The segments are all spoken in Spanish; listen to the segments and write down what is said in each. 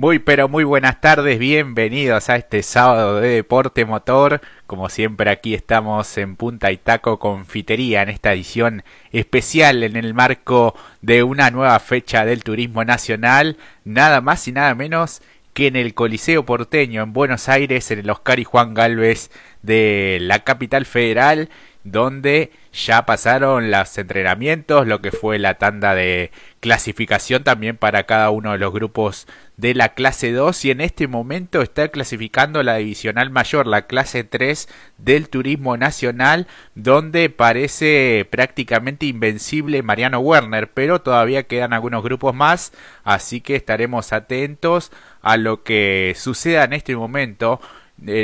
Muy pero muy buenas tardes, bienvenidos a este sábado de Deporte Motor. Como siempre aquí estamos en Punta y Taco Confitería en esta edición especial en el marco de una nueva fecha del turismo nacional, nada más y nada menos que en el Coliseo Porteño en Buenos Aires, en el Oscar y Juan Galvez de la capital federal donde ya pasaron los entrenamientos, lo que fue la tanda de clasificación también para cada uno de los grupos de la clase 2 y en este momento está clasificando la divisional mayor, la clase 3 del turismo nacional, donde parece prácticamente invencible Mariano Werner, pero todavía quedan algunos grupos más, así que estaremos atentos a lo que suceda en este momento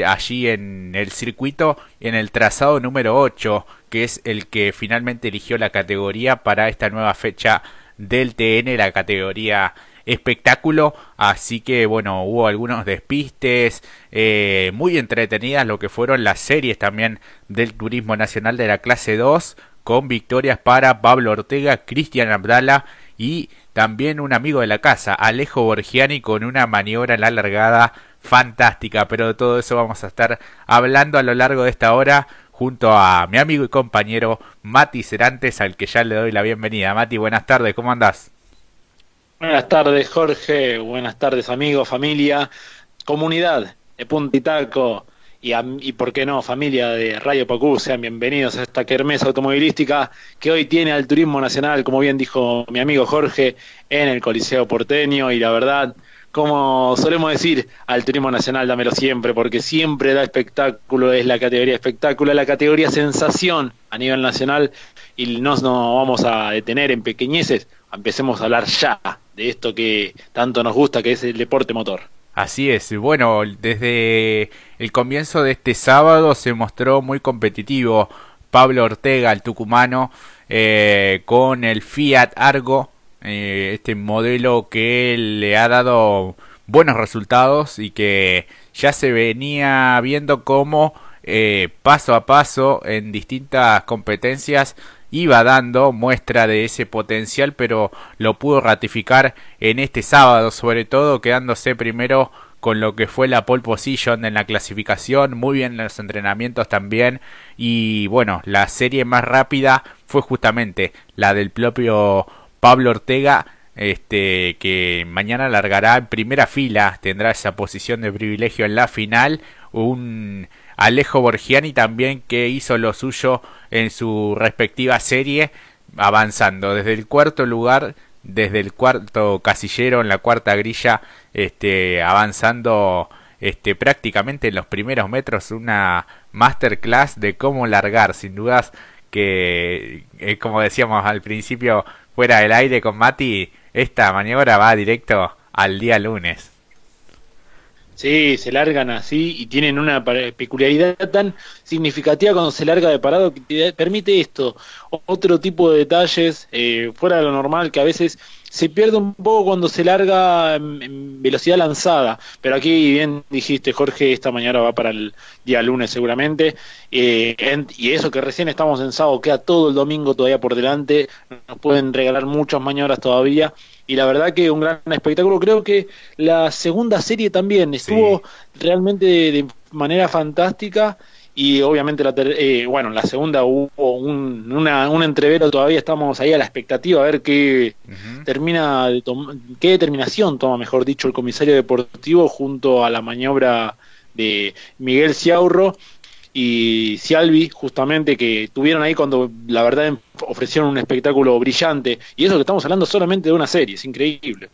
allí en el circuito en el trazado número 8 que es el que finalmente eligió la categoría para esta nueva fecha del TN la categoría espectáculo. Así que bueno hubo algunos despistes eh, muy entretenidas lo que fueron las series también del turismo nacional de la clase 2 con victorias para Pablo Ortega, Cristian Abdala y también un amigo de la casa, Alejo Borgiani, con una maniobra en la largada fantástica, pero de todo eso vamos a estar hablando a lo largo de esta hora junto a mi amigo y compañero Mati Cerantes, al que ya le doy la bienvenida. Mati, buenas tardes, ¿cómo andás? Buenas tardes, Jorge, buenas tardes, amigos, familia, comunidad de Puntitaco y, y por qué no, familia de Radio Pacú, sean bienvenidos a esta kermesa automovilística que hoy tiene al turismo nacional, como bien dijo mi amigo Jorge, en el Coliseo Porteño y la verdad como solemos decir, al turismo nacional dámelo siempre, porque siempre da espectáculo, es la categoría espectáculo, es la categoría sensación a nivel nacional y no nos vamos a detener en pequeñeces, empecemos a hablar ya de esto que tanto nos gusta, que es el deporte motor. Así es, bueno, desde el comienzo de este sábado se mostró muy competitivo Pablo Ortega, el tucumano, eh, con el Fiat Argo eh, este modelo que le ha dado buenos resultados y que ya se venía viendo cómo eh, paso a paso en distintas competencias iba dando muestra de ese potencial pero lo pudo ratificar en este sábado sobre todo quedándose primero con lo que fue la pole position en la clasificación, muy bien en los entrenamientos también y bueno, la serie más rápida fue justamente la del propio Pablo Ortega, este, que mañana largará en primera fila, tendrá esa posición de privilegio en la final. Un Alejo Borgiani también que hizo lo suyo en su respectiva serie, avanzando desde el cuarto lugar, desde el cuarto casillero en la cuarta grilla, este, avanzando este, prácticamente en los primeros metros una masterclass de cómo largar, sin dudas que, eh, como decíamos al principio, fuera del aire con Mati, esta maniobra va directo al día lunes. Sí, se largan así y tienen una peculiaridad tan significativa cuando se larga de parado que permite esto, otro tipo de detalles eh, fuera de lo normal que a veces se pierde un poco cuando se larga en, velocidad lanzada, pero aquí bien dijiste Jorge, esta mañana va para el día lunes seguramente, eh, y eso que recién estamos en sábado, queda todo el domingo todavía por delante, nos pueden regalar muchas maniobras todavía, y la verdad que un gran espectáculo, creo que la segunda serie también estuvo realmente de manera fantástica, y obviamente la eh, bueno la segunda hubo un, una, un entrevero todavía estamos ahí a la expectativa a ver qué termina qué determinación toma mejor dicho el comisario deportivo junto a la maniobra de Miguel Ciaurro y Cialvi justamente que tuvieron ahí cuando la verdad ofrecieron un espectáculo brillante. Y eso que estamos hablando solamente de una serie es increíble.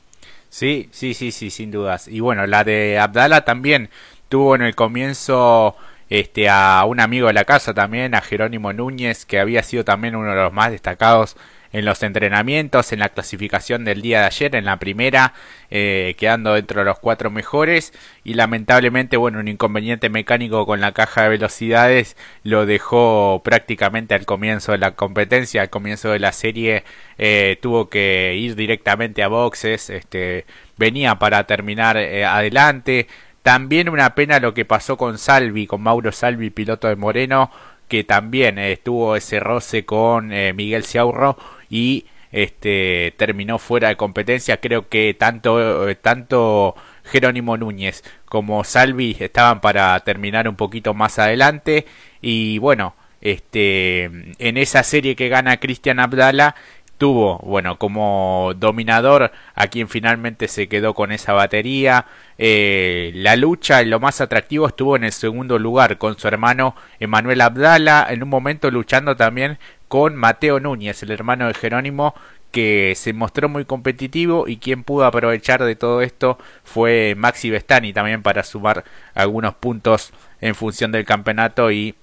Sí sí sí sí sin dudas. Y bueno la de Abdala también tuvo en el comienzo este, a un amigo de la casa también, a Jerónimo Núñez, que había sido también uno de los más destacados en los entrenamientos, en la clasificación del día de ayer, en la primera, eh, quedando dentro de los cuatro mejores. Y lamentablemente, bueno, un inconveniente mecánico con la caja de velocidades lo dejó prácticamente al comienzo de la competencia, al comienzo de la serie, eh, tuvo que ir directamente a boxes, este, venía para terminar eh, adelante, también una pena lo que pasó con Salvi, con Mauro Salvi, piloto de Moreno, que también estuvo ese roce con eh, Miguel Ciaurro y este, terminó fuera de competencia. Creo que tanto, eh, tanto Jerónimo Núñez como Salvi estaban para terminar un poquito más adelante. Y bueno, este, en esa serie que gana Cristian Abdala, tuvo, bueno, como dominador a quien finalmente se quedó con esa batería. Eh, la lucha, lo más atractivo, estuvo en el segundo lugar con su hermano Emanuel Abdala, en un momento luchando también con Mateo Núñez, el hermano de Jerónimo, que se mostró muy competitivo y quien pudo aprovechar de todo esto fue Maxi Bestani también para sumar algunos puntos en función del campeonato y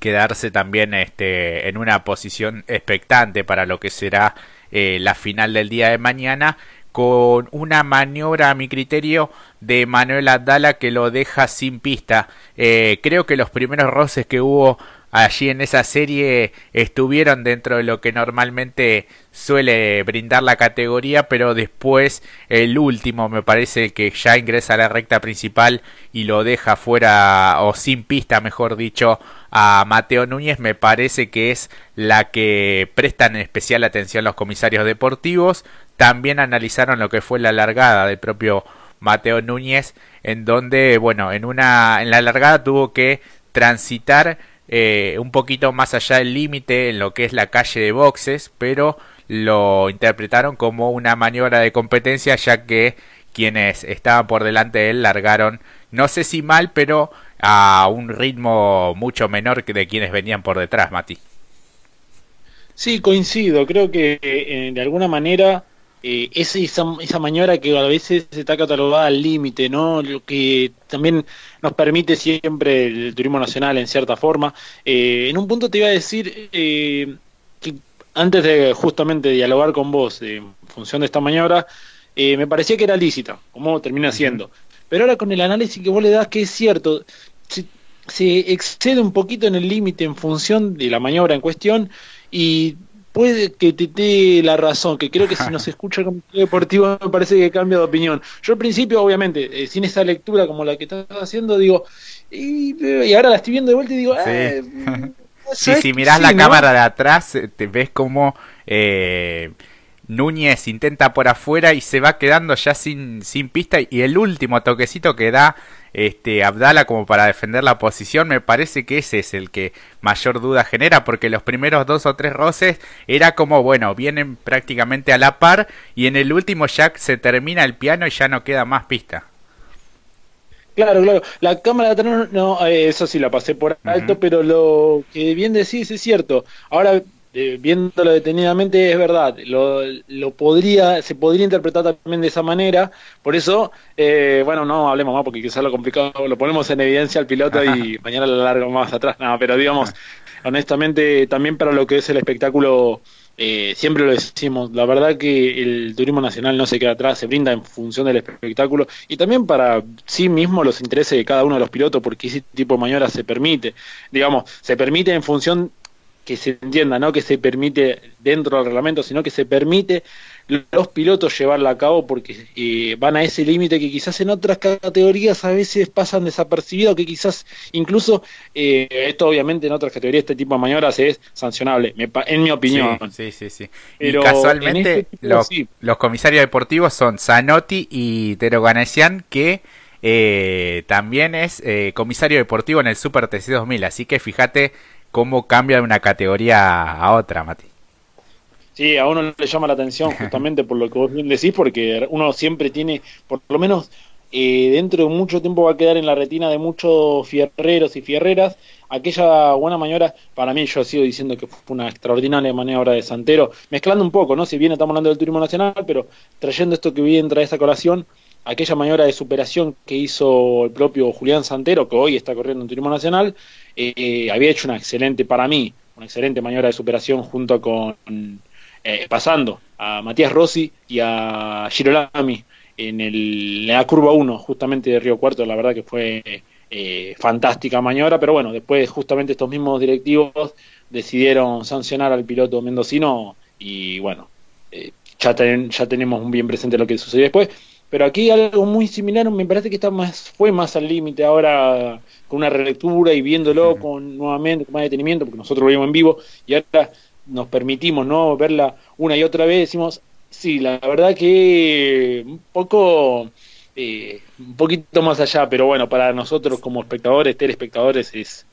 quedarse también este, en una posición expectante para lo que será eh, la final del día de mañana con una maniobra a mi criterio de Manuel Adala que lo deja sin pista. Eh, creo que los primeros roces que hubo allí en esa serie estuvieron dentro de lo que normalmente suele brindar la categoría, pero después el último me parece que ya ingresa a la recta principal y lo deja fuera o sin pista, mejor dicho, a Mateo Núñez, me parece que es la que prestan especial atención los comisarios deportivos. También analizaron lo que fue la largada del propio Mateo Núñez, en donde, bueno, en una en la largada tuvo que transitar eh, un poquito más allá del límite en lo que es la calle de boxes, pero lo interpretaron como una maniobra de competencia ya que quienes estaban por delante de él largaron, no sé si mal, pero a un ritmo mucho menor que de quienes venían por detrás, Mati. Sí, coincido, creo que eh, de alguna manera eh, esa, esa maniobra que a veces está catalogada al límite, ¿no? Lo que también nos permite siempre el turismo nacional en cierta forma. Eh, en un punto te iba a decir eh, que antes de justamente dialogar con vos en función de esta maniobra, eh, me parecía que era lícita, como termina siendo. Pero ahora con el análisis que vos le das, que es cierto, se excede un poquito en el límite en función de la maniobra en cuestión y puede que te dé la razón, que creo que si nos escucha el comentario deportivo me parece que cambia de opinión. Yo al principio, obviamente, eh, sin esa lectura como la que estás haciendo, digo, y, ahora la estoy viendo de vuelta y digo, sí. Eh, si mirás la cámara de atrás, eh, te ves como eh, Núñez intenta por afuera y se va quedando ya sin, sin pista y el último toquecito que da este Abdala como para defender la posición, me parece que ese es el que mayor duda genera, porque los primeros dos o tres roces era como, bueno, vienen prácticamente a la par y en el último ya se termina el piano y ya no queda más pista. Claro, claro. La cámara de atrás, no, eh, eso sí la pasé por alto, pero lo que bien decís es cierto. Ahora eh, viéndolo detenidamente es verdad, lo, lo, podría, se podría interpretar también de esa manera, por eso, eh, bueno, no hablemos más porque quizás lo complicado, lo ponemos en evidencia al piloto y mañana lo largo más atrás, nada, pero digamos, honestamente, también para lo que es el espectáculo, eh, siempre lo decimos, la verdad que el turismo nacional no se queda atrás, se brinda en función del espectáculo y también para sí mismo los intereses de cada uno de los pilotos, porque ese tipo de maniobras se permite, digamos, se permite en función que se entienda, no que se permite dentro del reglamento, sino que se permite los pilotos llevarla a cabo porque eh, van a ese límite que quizás en otras categorías a veces pasan desapercibidos, que quizás incluso, eh, esto obviamente en otras categorías este tipo de maniobras es sancionable, en mi opinión. Sí, sí, sí. y casualmente este los, los, comisarios deportivos son Zanotti y Tero Ganesian, que eh, también es comisario deportivo en el Super TC 2000, así que fíjate cómo cambia de una categoría a otra, Mati. Sí, a uno le llama la atención justamente por lo que vos bien decís, porque uno siempre tiene, por lo menos eh, dentro de mucho tiempo va a quedar en la retina de muchos fierreros y fierreras aquella buena maniobra, para mí yo sigo diciendo que fue una extraordinaria maniobra de Santero, mezclando un poco, ¿no? Si bien estamos hablando del turismo nacional, pero trayendo esto que bien trae esta colación, aquella maniobra de superación que hizo el propio Julián Santero, que hoy está corriendo en turismo nacional, eh, había hecho una excelente, para mí, una excelente maniobra de superación junto con, eh, pasando a Matías Rossi y a Girolami en, el, la curva 1, justamente de Río Cuarto, la verdad que fue eh, fantástica maniobra, pero bueno, después justamente estos mismos directivos decidieron sancionar al piloto mendocino y bueno, ya, ya tenemos bien presente lo que sucedió después. Pero aquí algo muy similar, me parece que está más, fue más al límite ahora con una relectura y viéndolo con nuevamente con más detenimiento, porque nosotros lo vimos en vivo, y ahora nos permitimos no verla una y otra vez, decimos, sí, la verdad que un poco, eh, un poquito más allá, pero bueno, para nosotros como espectadores, telespectadores, es,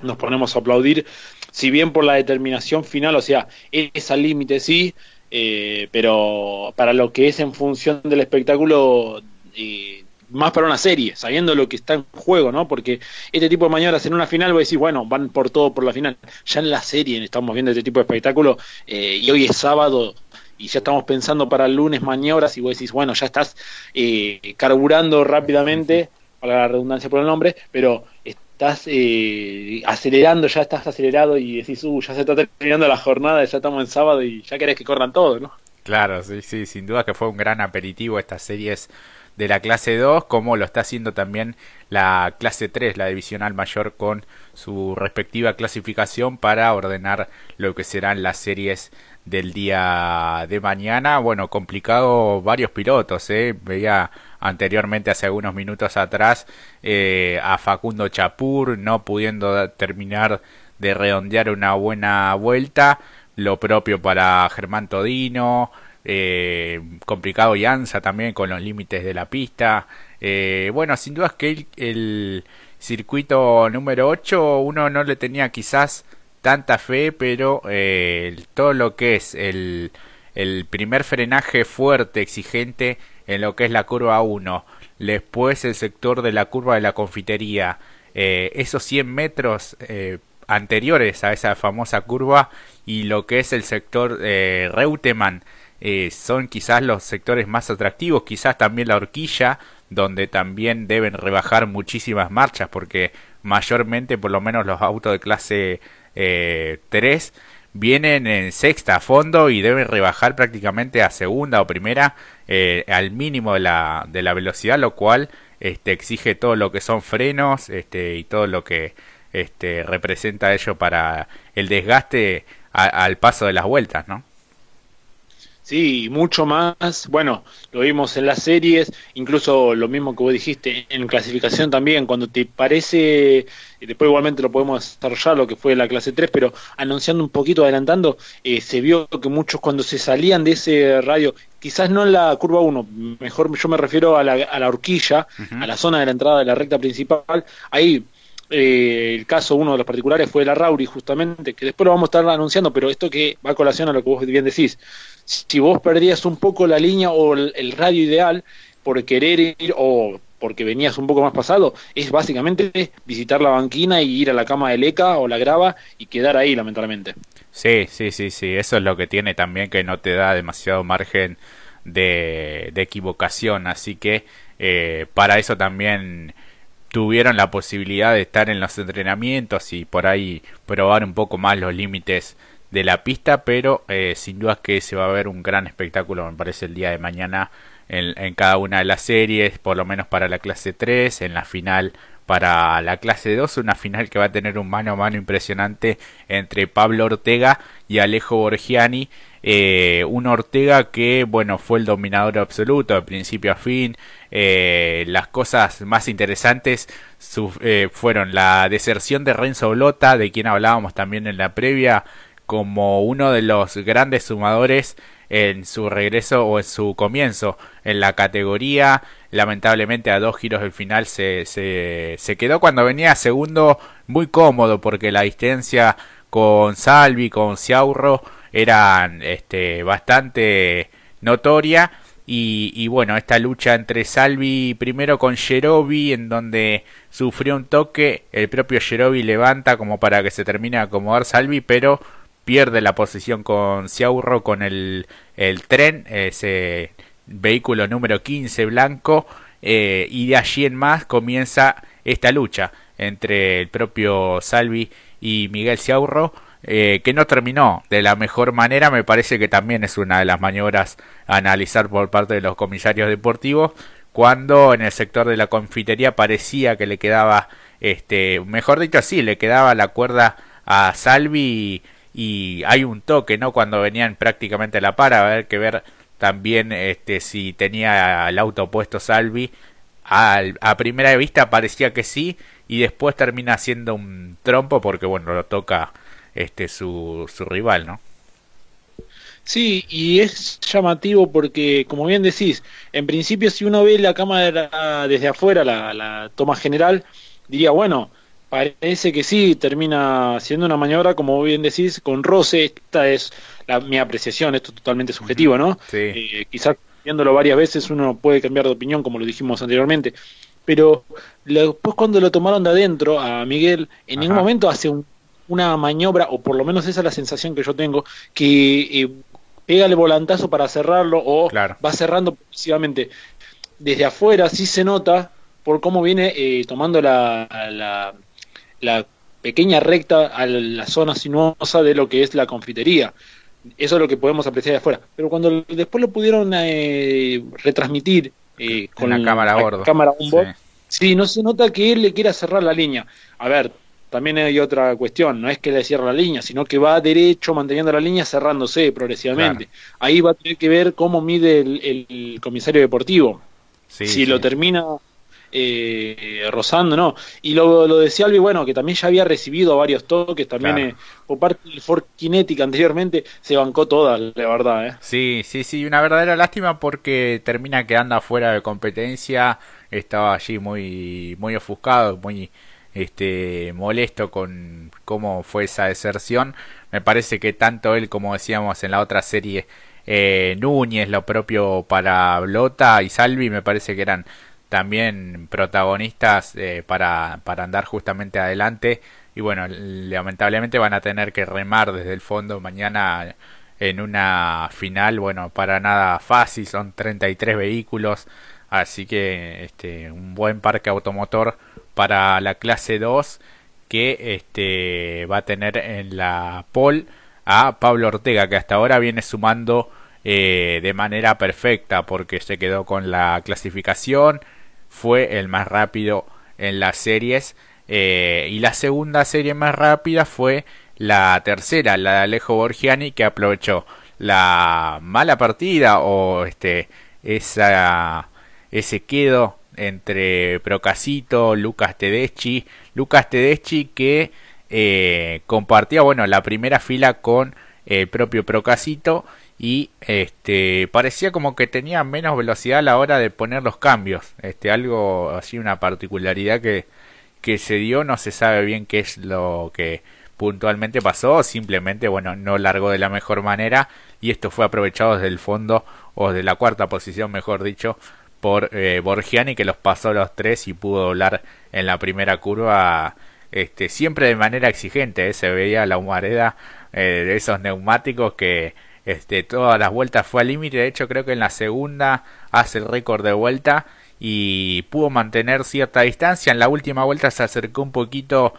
nos ponemos a aplaudir, si bien por la determinación final, o sea, es al límite, sí, eh, pero para lo que es en función del espectáculo, eh, más para una serie, sabiendo lo que está en juego, ¿no? Porque este tipo de maniobras en una final, vos decís, bueno, van por todo por la final. Ya en la serie estamos viendo este tipo de espectáculo eh, y hoy es sábado y ya estamos pensando para el lunes maniobras y vos decís, bueno, ya estás eh, carburando rápidamente, para la redundancia por el nombre, pero estás eh, acelerando, ya estás acelerado y decís, uh, ya se está terminando la jornada, ya estamos en sábado y ya querés que corran todos, ¿no? Claro, sí, sí, sin duda que fue un gran aperitivo estas series de la clase 2, como lo está haciendo también la clase 3, la divisional mayor, con su respectiva clasificación para ordenar lo que serán las series del día de mañana. Bueno, complicado varios pilotos, ¿eh? veía anteriormente, hace algunos minutos atrás, eh, a Facundo Chapur no pudiendo terminar de redondear una buena vuelta. Lo propio para Germán Todino, eh, complicado Yanza también con los límites de la pista. Eh, bueno, sin duda es que el, circuito número 8 uno no le tenía quizás tanta fe, pero eh, todo lo que es el, el primer frenaje fuerte, exigente en lo que es la curva 1, después el sector de la curva de la confitería, eh, esos 100 metros eh, anteriores a esa famosa curva y lo que es el sector eh, Reutemann, eh, son quizás los sectores más atractivos, quizás también la horquilla, donde también deben rebajar muchísimas marchas, porque mayormente, por lo menos los autos de clase eh, 3, vienen en sexta a fondo y deben rebajar prácticamente a segunda o primera eh, al mínimo de la, de la velocidad, lo cual este, exige todo lo que son frenos este, y todo lo que este, representa ello para el desgaste al paso de las vueltas, ¿no? Sí, mucho más. Bueno, lo vimos en las series, incluso lo mismo que vos dijiste en clasificación también, cuando te parece, y después igualmente lo podemos desarrollar, lo que fue la clase 3, pero anunciando un poquito, adelantando, eh, se vio que muchos cuando se salían de ese radio, quizás no en la curva 1, mejor yo me refiero a la, a la horquilla, a la zona de la entrada de la recta principal, ahí eh, el caso, uno de los particulares fue la Rauri, justamente, que después lo vamos a estar anunciando, pero esto que va a colación a lo que vos bien decís. Si vos perdías un poco la línea o el, radio ideal por querer ir o porque venías un poco más pasado, es básicamente visitar la banquina y ir a la cama de leca o la grava y quedar ahí, lamentablemente. Sí, sí, sí, sí, eso es lo que tiene también que no te da demasiado margen de, de equivocación, así que eh, para eso también tuvieron la posibilidad de estar en los entrenamientos y por ahí probar un poco más los límites de la pista, pero eh, sin duda que se va a ver un gran espectáculo, me parece, el día de mañana en, cada una de las series, por lo menos para la clase 3, en la final para la clase 2, una final que va a tener un mano a mano impresionante entre Pablo Ortega y Alejo Borgiani, eh, un Ortega que, bueno, fue el dominador absoluto de principio a fin. Eh, las cosas más interesantes eh, fueron la deserción de Renzo Blota, de quien hablábamos también en la previa, como uno de los grandes sumadores en su regreso o en su comienzo en la categoría. Lamentablemente a dos giros del final se, se, quedó cuando venía segundo muy cómodo porque la distancia con Salvi, con Ciaurro eran este, bastante notoria. Y, y, bueno, esta lucha entre Salvi primero con Jerobi, en donde sufrió un toque, el propio Jerobi levanta como para que se termine de acomodar Salvi, pero pierde la posición con Ciaurro con el, el tren, ese vehículo número 15 blanco, eh, y de allí en más comienza esta lucha entre el propio Salvi y Miguel Ciaurro eh, que no terminó de la mejor manera, me parece que también es una de las maniobras a analizar por parte de los comisarios deportivos, cuando en el sector de la confitería parecía que le quedaba, este, mejor dicho así, le quedaba la cuerda a Salvi y, hay un toque, ¿no? Cuando venían prácticamente a la par, a ver que ver también este, si tenía el auto puesto Salvi. a primera vista parecía que sí y después termina siendo un trompo porque bueno lo toca este su, su rival, ¿no? Sí, y es llamativo porque, como bien decís, en principio si uno ve la cámara desde afuera, la, la toma general, diría, bueno, parece que sí, termina siendo una maniobra, como bien decís, con roce. Esta es la, mi apreciación, esto es totalmente subjetivo, ¿no? Sí. Eh, quizás viéndolo varias veces uno puede cambiar de opinión, como lo dijimos anteriormente. Pero después cuando lo tomaron de adentro a Miguel, en ningún momento hace una maniobra, o por lo menos esa es la sensación que yo tengo, que eh, pega el volantazo para cerrarlo o va cerrando progresivamente. Desde afuera sí se nota por cómo viene eh, tomando la, la, la, pequeña recta a la zona sinuosa de lo que es la confitería. Eso es lo que podemos apreciar de afuera. Pero cuando después lo pudieron eh, retransmitir eh, con la cámara a cámara sí. no se nota que él le quiera cerrar la línea. A ver, también hay otra cuestión, no es que le cierre la línea, sino que va derecho manteniendo la línea cerrándose progresivamente. Ahí va a tener que ver cómo mide el, comisario deportivo. si lo termina eh, rozando, no. Y lo, lo decía Albi, bueno, que también ya había recibido varios toques, también eh, por parte del Ford Kinetic anteriormente, se bancó toda, la verdad. ¿eh? Sí, sí, sí, una verdadera lástima porque termina quedando afuera de competencia, estaba allí muy, muy ofuscado, muy este, molesto con cómo fue esa deserción. Me parece que tanto él como decíamos en la otra serie eh, Núñez, lo propio para Blota y Salvi, me parece que eran también protagonistas eh, para, para andar justamente adelante. Y bueno, lamentablemente van a tener que remar desde el fondo mañana en una final, bueno, para nada fácil, son 33 vehículos, así que este, un buen parque automotor para la clase 2 que este, va a tener en la pole a Pablo Ortega que hasta ahora viene sumando eh, de manera perfecta porque se quedó con la clasificación fue el más rápido en las series eh, y la segunda serie más rápida fue la tercera la de Alejo Borgiani que aprovechó la mala partida o este ese quedo entre Procasito, Lucas Tedeschi, Lucas Tedeschi que eh, compartía bueno la primera fila con el propio Procasito y este parecía como que tenía menos velocidad a la hora de poner los cambios este algo así una particularidad que que se dio no se sabe bien qué es lo que puntualmente pasó simplemente bueno no largó de la mejor manera y esto fue aprovechado desde el fondo o de la cuarta posición mejor dicho por eh, Borgiani que los pasó los tres y pudo doblar en la primera curva este siempre de manera exigente ¿eh? se veía la humareda eh, de esos neumáticos que este todas las vueltas fue al límite. De hecho creo que en la segunda hace el récord de vuelta y pudo mantener cierta distancia. En la última vuelta se acercó un poquito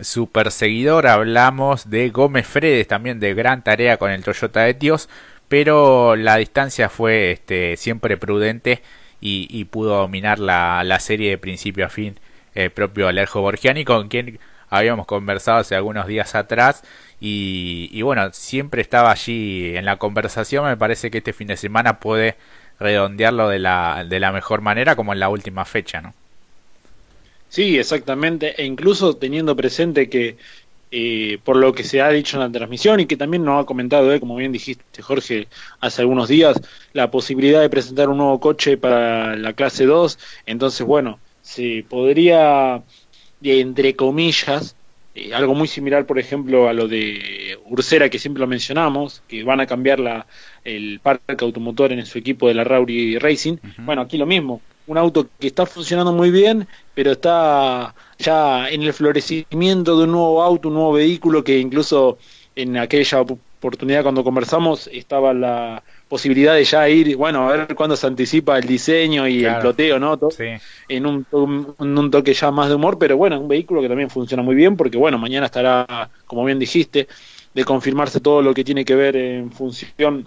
su perseguidor. Hablamos de Gómez Fredes también de gran tarea con el Toyota Etios pero la distancia fue este, siempre prudente y, pudo dominar la, la, serie de principio a fin el propio Alejo Borgiani con quien habíamos conversado hace algunos días atrás y, y, bueno siempre estaba allí en la conversación me parece que este fin de semana puede redondearlo de la, de la mejor manera como en la última fecha ¿no? Sí, exactamente, e incluso teniendo presente que eh, por lo que se ha dicho en la transmisión y que también nos ha comentado, eh, como bien dijiste Jorge, hace algunos días, la posibilidad de presentar un nuevo coche para la clase 2. Entonces, bueno, se podría, entre comillas, eh, algo muy similar, por ejemplo, a lo de Ursera, que siempre lo mencionamos, que van a cambiar la, el parque automotor en su equipo de la Rauri Racing. Bueno, aquí lo mismo, un auto que está funcionando muy bien, pero está ya en el florecimiento de un nuevo auto, un nuevo vehículo que incluso en aquella oportunidad cuando conversamos estaba la posibilidad de ya ir, bueno, a ver cuándo se anticipa el diseño y el ploteo, ¿no? En un, un, toque ya más de humor, pero bueno, un vehículo que también funciona muy bien porque, bueno, mañana estará, como bien dijiste, de confirmarse todo lo que tiene que ver en función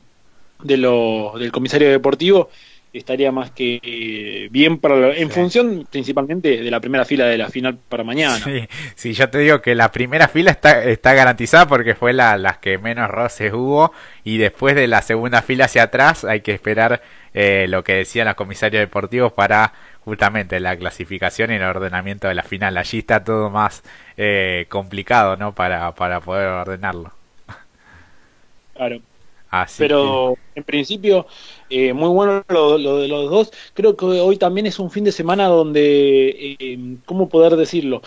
de lo, del comisario deportivo estaría más que bien para en función principalmente de la primera fila de la final para mañana. Sí, sí, yo te digo que la primera fila está, está garantizada porque fue la las que menos roces hubo y después de la segunda fila hacia atrás hay que esperar eh, lo que decían los comisarios deportivos para justamente la clasificación y el ordenamiento de la final. Allí está todo más eh, complicado, ¿no? Para, para poder ordenarlo. Claro. Pero en principio, eh, muy bueno lo, de los dos. Creo que hoy también es un fin de semana donde, eh, ¿cómo poder decirlo?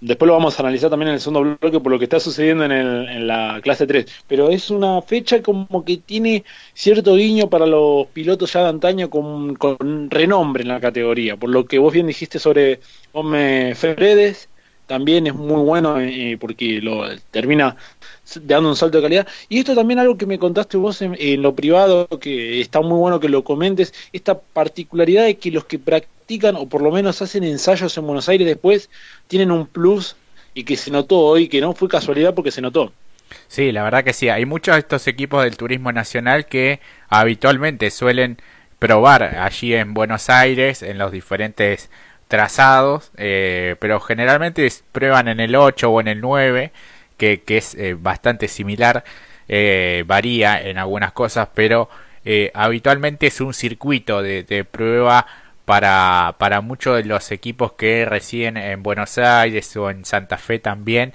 Después lo vamos a analizar también en el segundo bloque por lo que está sucediendo en, en la clase 3. Pero es una fecha como que tiene cierto guiño para los pilotos ya de antaño con, con renombre en la categoría. Por lo que vos bien dijiste sobre Ome Fredes, también es muy bueno eh, porque lo termina dando un salto de calidad. Y esto también algo que me contaste vos en, lo privado, que está muy bueno que lo comentes, esta particularidad de que los que practican o por lo menos hacen ensayos en Buenos Aires después tienen un plus y que se notó hoy, que no fue casualidad porque se notó. Sí, la verdad que sí. Hay muchos de estos equipos del turismo nacional que habitualmente suelen probar allí en Buenos Aires, en los diferentes trazados, eh, pero generalmente prueban en el 8 o en el 9 que, es eh, bastante similar, eh, varía en algunas cosas, pero habitualmente es un circuito de, prueba para, para muchos de los equipos que residen en Buenos Aires o en Santa Fe también.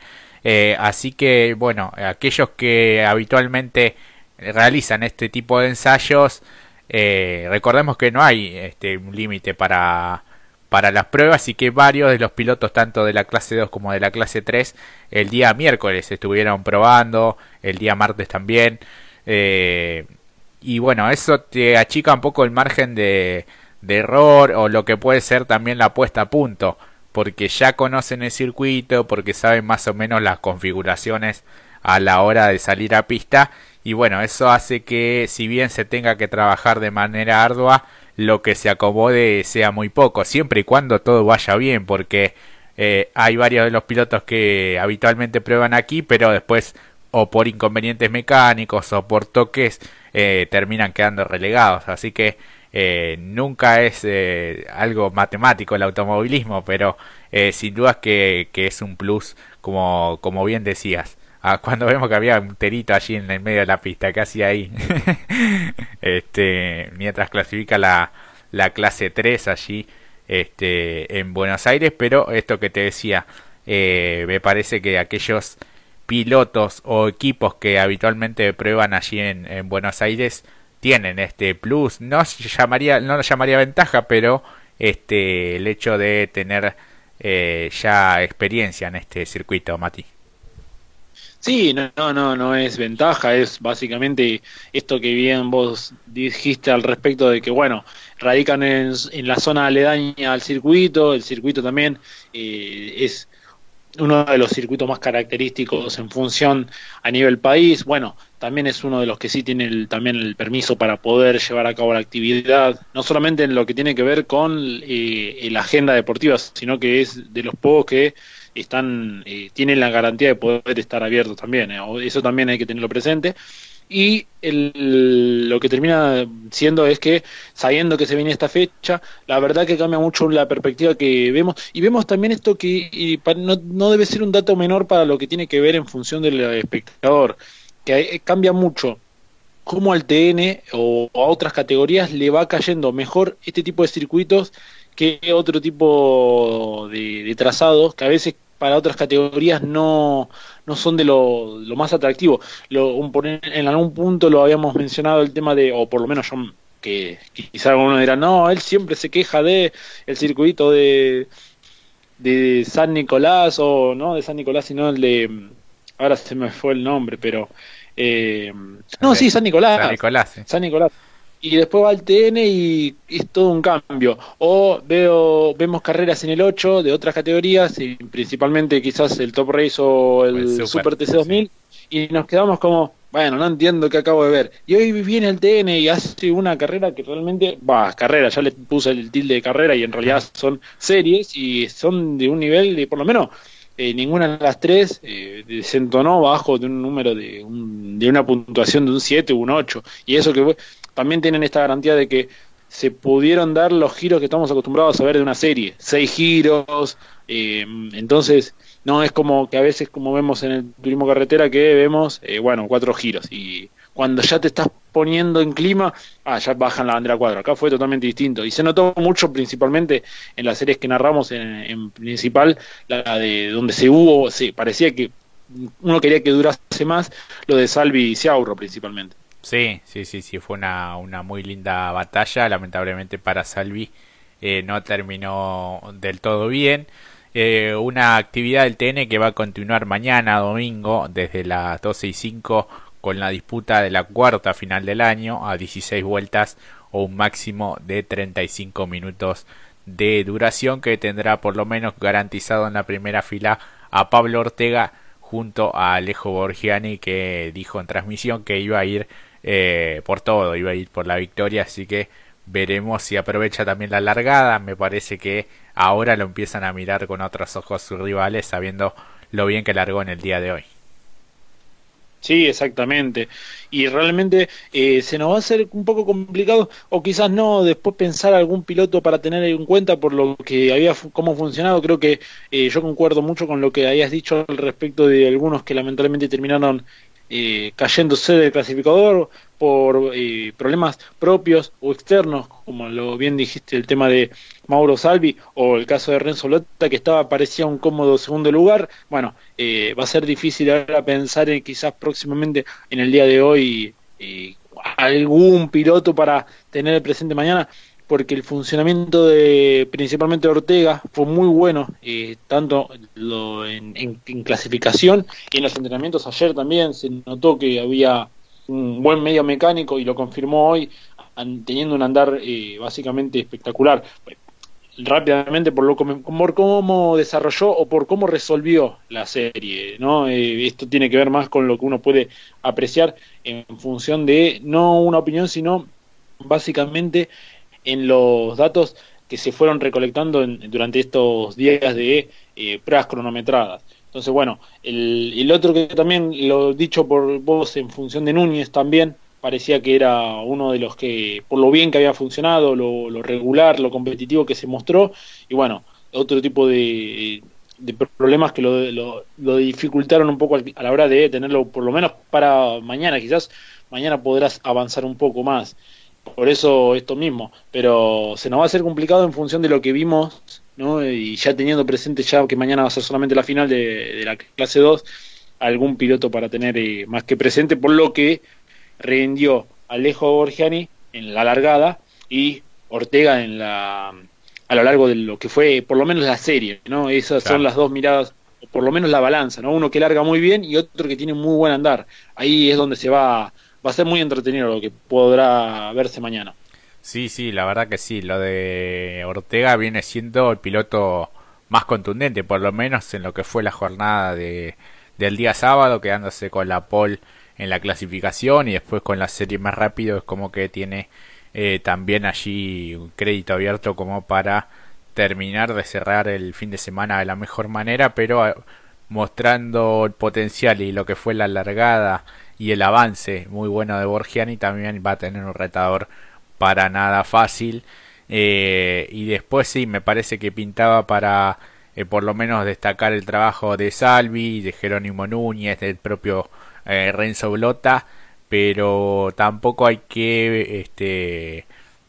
así que, bueno, aquellos que habitualmente realizan este tipo de ensayos, recordemos que no hay este, un límite para para las pruebas y que varios de los pilotos tanto de la clase 2 como de la clase 3 el día miércoles estuvieron probando, el día martes también. Eh, y bueno, eso te achica un poco el margen de, de error o lo que puede ser también la puesta a punto, porque ya conocen el circuito, porque saben más o menos las configuraciones a la hora de salir a pista y bueno, eso hace que si bien se tenga que trabajar de manera ardua, lo que se acomode sea muy poco, siempre y cuando todo vaya bien, porque eh, hay varios de los pilotos que habitualmente prueban aquí, pero después o por inconvenientes mecánicos o por toques eh, terminan quedando relegados, así que eh, nunca es algo matemático el automovilismo, pero sin duda que, que, es un plus, como, como bien decías. Ah, cuando vemos que había un terito allí en el medio de la pista, casi ahí. este, mientras clasifica la, la clase 3 allí este, en Buenos Aires, pero esto que te decía, eh, me parece que aquellos pilotos o equipos que habitualmente prueban allí en, en, Buenos Aires tienen este plus, no llamaría, no lo llamaría ventaja, pero este el hecho de tener eh, ya experiencia en este circuito, Mati. Sí, no, no, no es ventaja, es básicamente esto que bien vos dijiste al respecto de que, bueno, radican en, la zona aledaña al circuito, el circuito también eh, es uno de los circuitos más característicos en función a nivel país, bueno, también es uno de los que sí tiene el, también el permiso para poder llevar a cabo la actividad, no solamente en lo que tiene que ver con eh, la agenda deportiva, sino que es de los pocos que están eh, tienen la garantía de poder estar abiertos también. Eh, eso también hay que tenerlo presente. Y el, lo que termina siendo es que, sabiendo que se viene esta fecha, la verdad que cambia mucho la perspectiva que vemos. Y vemos también esto que no, no debe ser un dato menor para lo que tiene que ver en función del espectador, que cambia mucho cómo al TN o a otras categorías le va cayendo mejor este tipo de circuitos que otro tipo de, trazados que a veces para otras categorías no, no son de lo, más atractivo. Lo, en algún punto lo habíamos mencionado el tema de, o por lo menos yo, que, quizá alguno dirá, no, él siempre se queja de el circuito de, de San Nicolás, o no de San Nicolás, sino el de, ahora se me fue el nombre, pero... Eh, no, sí, San Nicolás. San Nicolás. San Nicolás y después va al TN y es todo un cambio. O veo vemos carreras en el 8 de otras categorías, y principalmente quizás el Top Race o el, Super, TC2000, y nos quedamos como, bueno, no entiendo qué acabo de ver. Y hoy viene el TN y hace una carrera que realmente, va, carrera, ya le puse el tilde de carrera y en realidad son series y son de un nivel de por lo menos eh, ninguna de las tres eh, se entonó bajo de un número de, de una puntuación de un 7 o un 8. Y eso que también tienen esta garantía de que se pudieron dar los giros que estamos acostumbrados a ver de una serie, seis giros, eh, entonces no es como que a veces como vemos en el turismo carretera que vemos, bueno, cuatro giros y cuando ya te estás poniendo en clima, ah, ya bajan la bandera cuadro. Acá fue totalmente distinto. Y se notó mucho, principalmente en las series que narramos en, principal, la de donde se hubo, sí, parecía que uno quería que durase más, lo de Salvi y Seauro principalmente. Sí, sí, sí, sí, fue una, una muy linda batalla, lamentablemente para Salvi eh, no terminó del todo bien. Eh, una actividad del TN que va a continuar mañana domingo desde las 12 y 5 con la disputa de la cuarta final del año a 16 vueltas o un máximo de 35 minutos de duración que tendrá por lo menos garantizado en la primera fila a Pablo Ortega junto a Alejo Borgiani que dijo en transmisión que iba a ir eh, por todo, iba a ir por la victoria, así que veremos si aprovecha también la largada, me parece que ahora lo empiezan a mirar con otros ojos sus rivales sabiendo lo bien que largó en el día de hoy. Sí, exactamente. Y realmente eh, se nos va a hacer un poco complicado, o quizás no, después pensar algún piloto para tener en cuenta por lo que había, cómo funcionado. Creo que eh, yo concuerdo mucho con lo que habías dicho al respecto de algunos que lamentablemente terminaron eh, cayéndose del clasificador por problemas propios o externos, como lo bien dijiste, el tema de Mauro Salvi o el caso de Renzo Lotta, que estaba parecía un cómodo segundo lugar. Bueno, eh, va a ser difícil ahora pensar en quizás próximamente en el día de hoy algún piloto para tener presente mañana porque el funcionamiento de principalmente Ortega fue muy bueno, eh, tanto lo en, clasificación y en los entrenamientos ayer también se notó que había un buen medio mecánico y lo confirmó hoy, teniendo un andar eh, básicamente espectacular. Rápidamente por lo por cómo desarrolló o por cómo resolvió la serie, ¿no? Eh, esto tiene que ver más con lo que uno puede apreciar en función de no una opinión, sino básicamente en los datos que se fueron recolectando durante estos días de eh, pruebas cronometradas. Entonces, bueno, el, el, otro que también lo dicho por vos en función de Núñez también, parecía que era uno de los que, por lo bien que había funcionado, lo, regular, lo competitivo que se mostró, y bueno, otro tipo de, problemas que lo, lo, dificultaron un poco a la hora de tenerlo, por lo menos para mañana, quizás mañana podrás avanzar un poco más por eso esto mismo, pero se nos va a hacer complicado en función de lo que vimos, ¿no? Y ya teniendo presente ya que mañana va a ser solamente la final de, la clase 2, algún piloto para tener eh, más que presente, por lo que rindió Alejo Borgiani en la largada y Ortega en la a lo largo de lo que fue por lo menos la serie, ¿no? Esas son las dos miradas, por lo menos la balanza, ¿no? Uno que larga muy bien y otro que tiene muy buen andar. Ahí es donde se va va a ser muy entretenido lo que podrá verse mañana. Sí, sí, la verdad que sí. Lo de Ortega viene siendo el piloto más contundente, por lo menos en lo que fue la jornada de, del día sábado, quedándose con la pole en la clasificación y después con la serie más rápido. Es como que tiene eh, también allí un crédito abierto como para terminar de cerrar el fin de semana de la mejor manera, pero eh, mostrando el potencial y lo que fue la largada y el avance muy bueno de Borgiani también va a tener un retador para nada fácil. Eh, y después sí, me parece que pintaba para eh, por lo menos destacar el trabajo de Salvi, de Jerónimo Núñez, del propio eh, Renzo Blota, pero tampoco hay que este,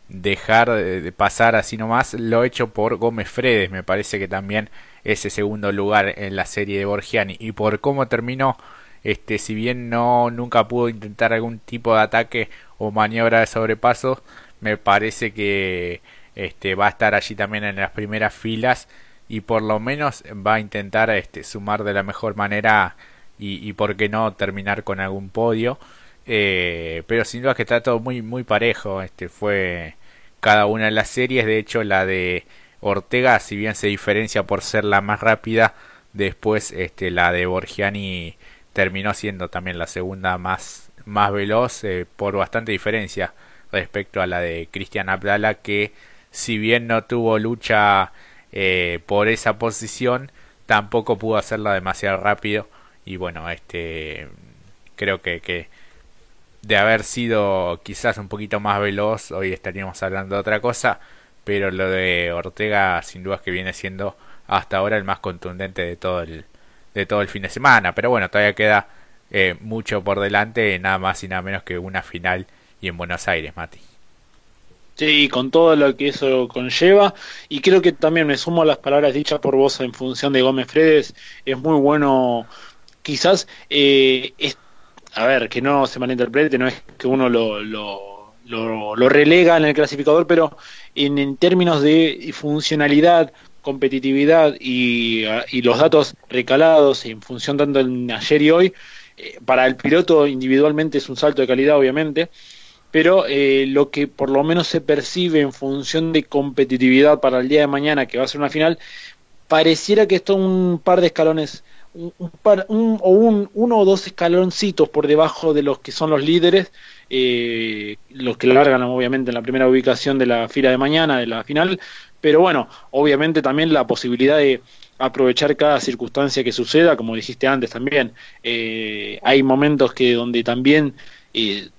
dejar de pasar así nomás lo hecho por Gómez Fredes, me parece que también ese segundo lugar en la serie de Borgiani y por cómo terminó este, si bien no nunca pudo intentar algún tipo de ataque o maniobra de sobrepaso, me parece que este, va a estar allí también en las primeras filas y por lo menos va a intentar este, sumar de la mejor manera y, y por qué no terminar con algún podio. Eh, pero sin duda que está todo muy muy parejo. Este fue cada una de las series. De hecho, la de Ortega, si bien se diferencia por ser la más rápida, después este, la de Borgiani terminó siendo también la segunda más, más veloz eh, por bastante diferencia respecto a la de Cristian Abdala que si bien no tuvo lucha eh, por esa posición tampoco pudo hacerla demasiado rápido. Y bueno este creo que, que de haber sido quizás un poquito más veloz hoy estaríamos hablando de otra cosa pero lo de Ortega sin duda que viene siendo hasta ahora el más contundente de todo el, de todo el fin de semana. Pero bueno, todavía queda eh, mucho por delante, nada más y nada menos que una final y en Buenos Aires, Mati. Sí, con todo lo que eso conlleva. Y creo que también me sumo a las palabras dichas por vos en función de Gómez Fredes. Es muy bueno, quizás, eh, a ver, que no se malinterprete, no es que uno lo, lo, lo, relega en el clasificador, pero en, términos de funcionalidad, competitividad y, los datos recalados en función tanto en ayer y hoy, eh, para el piloto individualmente es un salto de calidad, obviamente pero eh, lo que por lo menos se percibe en función de competitividad para el día de mañana, que va a ser una final, pareciera que esto un par de escalones, un, par, un, o un, uno o dos escaloncitos por debajo de los que son los líderes, eh, los que largan obviamente en la primera ubicación de la fila de mañana, de la final, pero bueno, obviamente también la posibilidad de aprovechar cada circunstancia que suceda, como dijiste antes también, eh, hay momentos que donde también eh,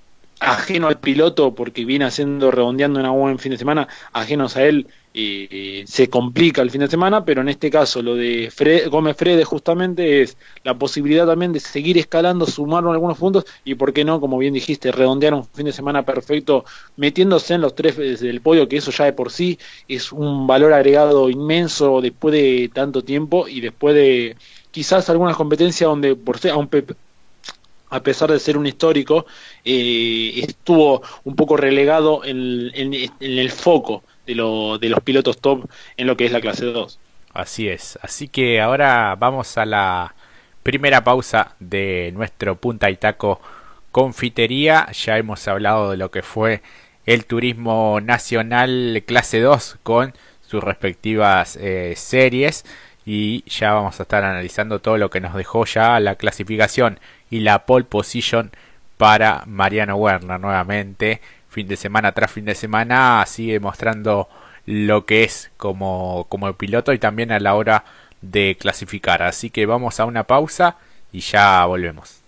ajeno al piloto porque viene haciendo redondeando una buen fin de semana, ajenos a él se complica el fin de semana, pero en este caso lo de Gómez Fredes justamente es la posibilidad también de seguir escalando, sumar algunos puntos y por qué no, como bien dijiste, redondear un fin de semana perfecto metiéndose en los tres del podio, que eso ya de por sí es un valor agregado inmenso después de tanto tiempo y después de quizás algunas competencias donde por ser a un a pesar de ser un histórico, eh, estuvo un poco relegado en, el foco de, de, los pilotos top en lo que es la clase 2. Así es, así que ahora vamos a la primera pausa de nuestro Punta y Taco Confitería. Ya hemos hablado de lo que fue el turismo nacional clase 2 con sus respectivas eh, series y ya vamos a estar analizando todo lo que nos dejó ya la clasificación y la pole position para Mariano Werner nuevamente. Fin de semana tras fin de semana sigue mostrando lo que es como, como piloto y también a la hora de clasificar. Así que vamos a una pausa y ya volvemos.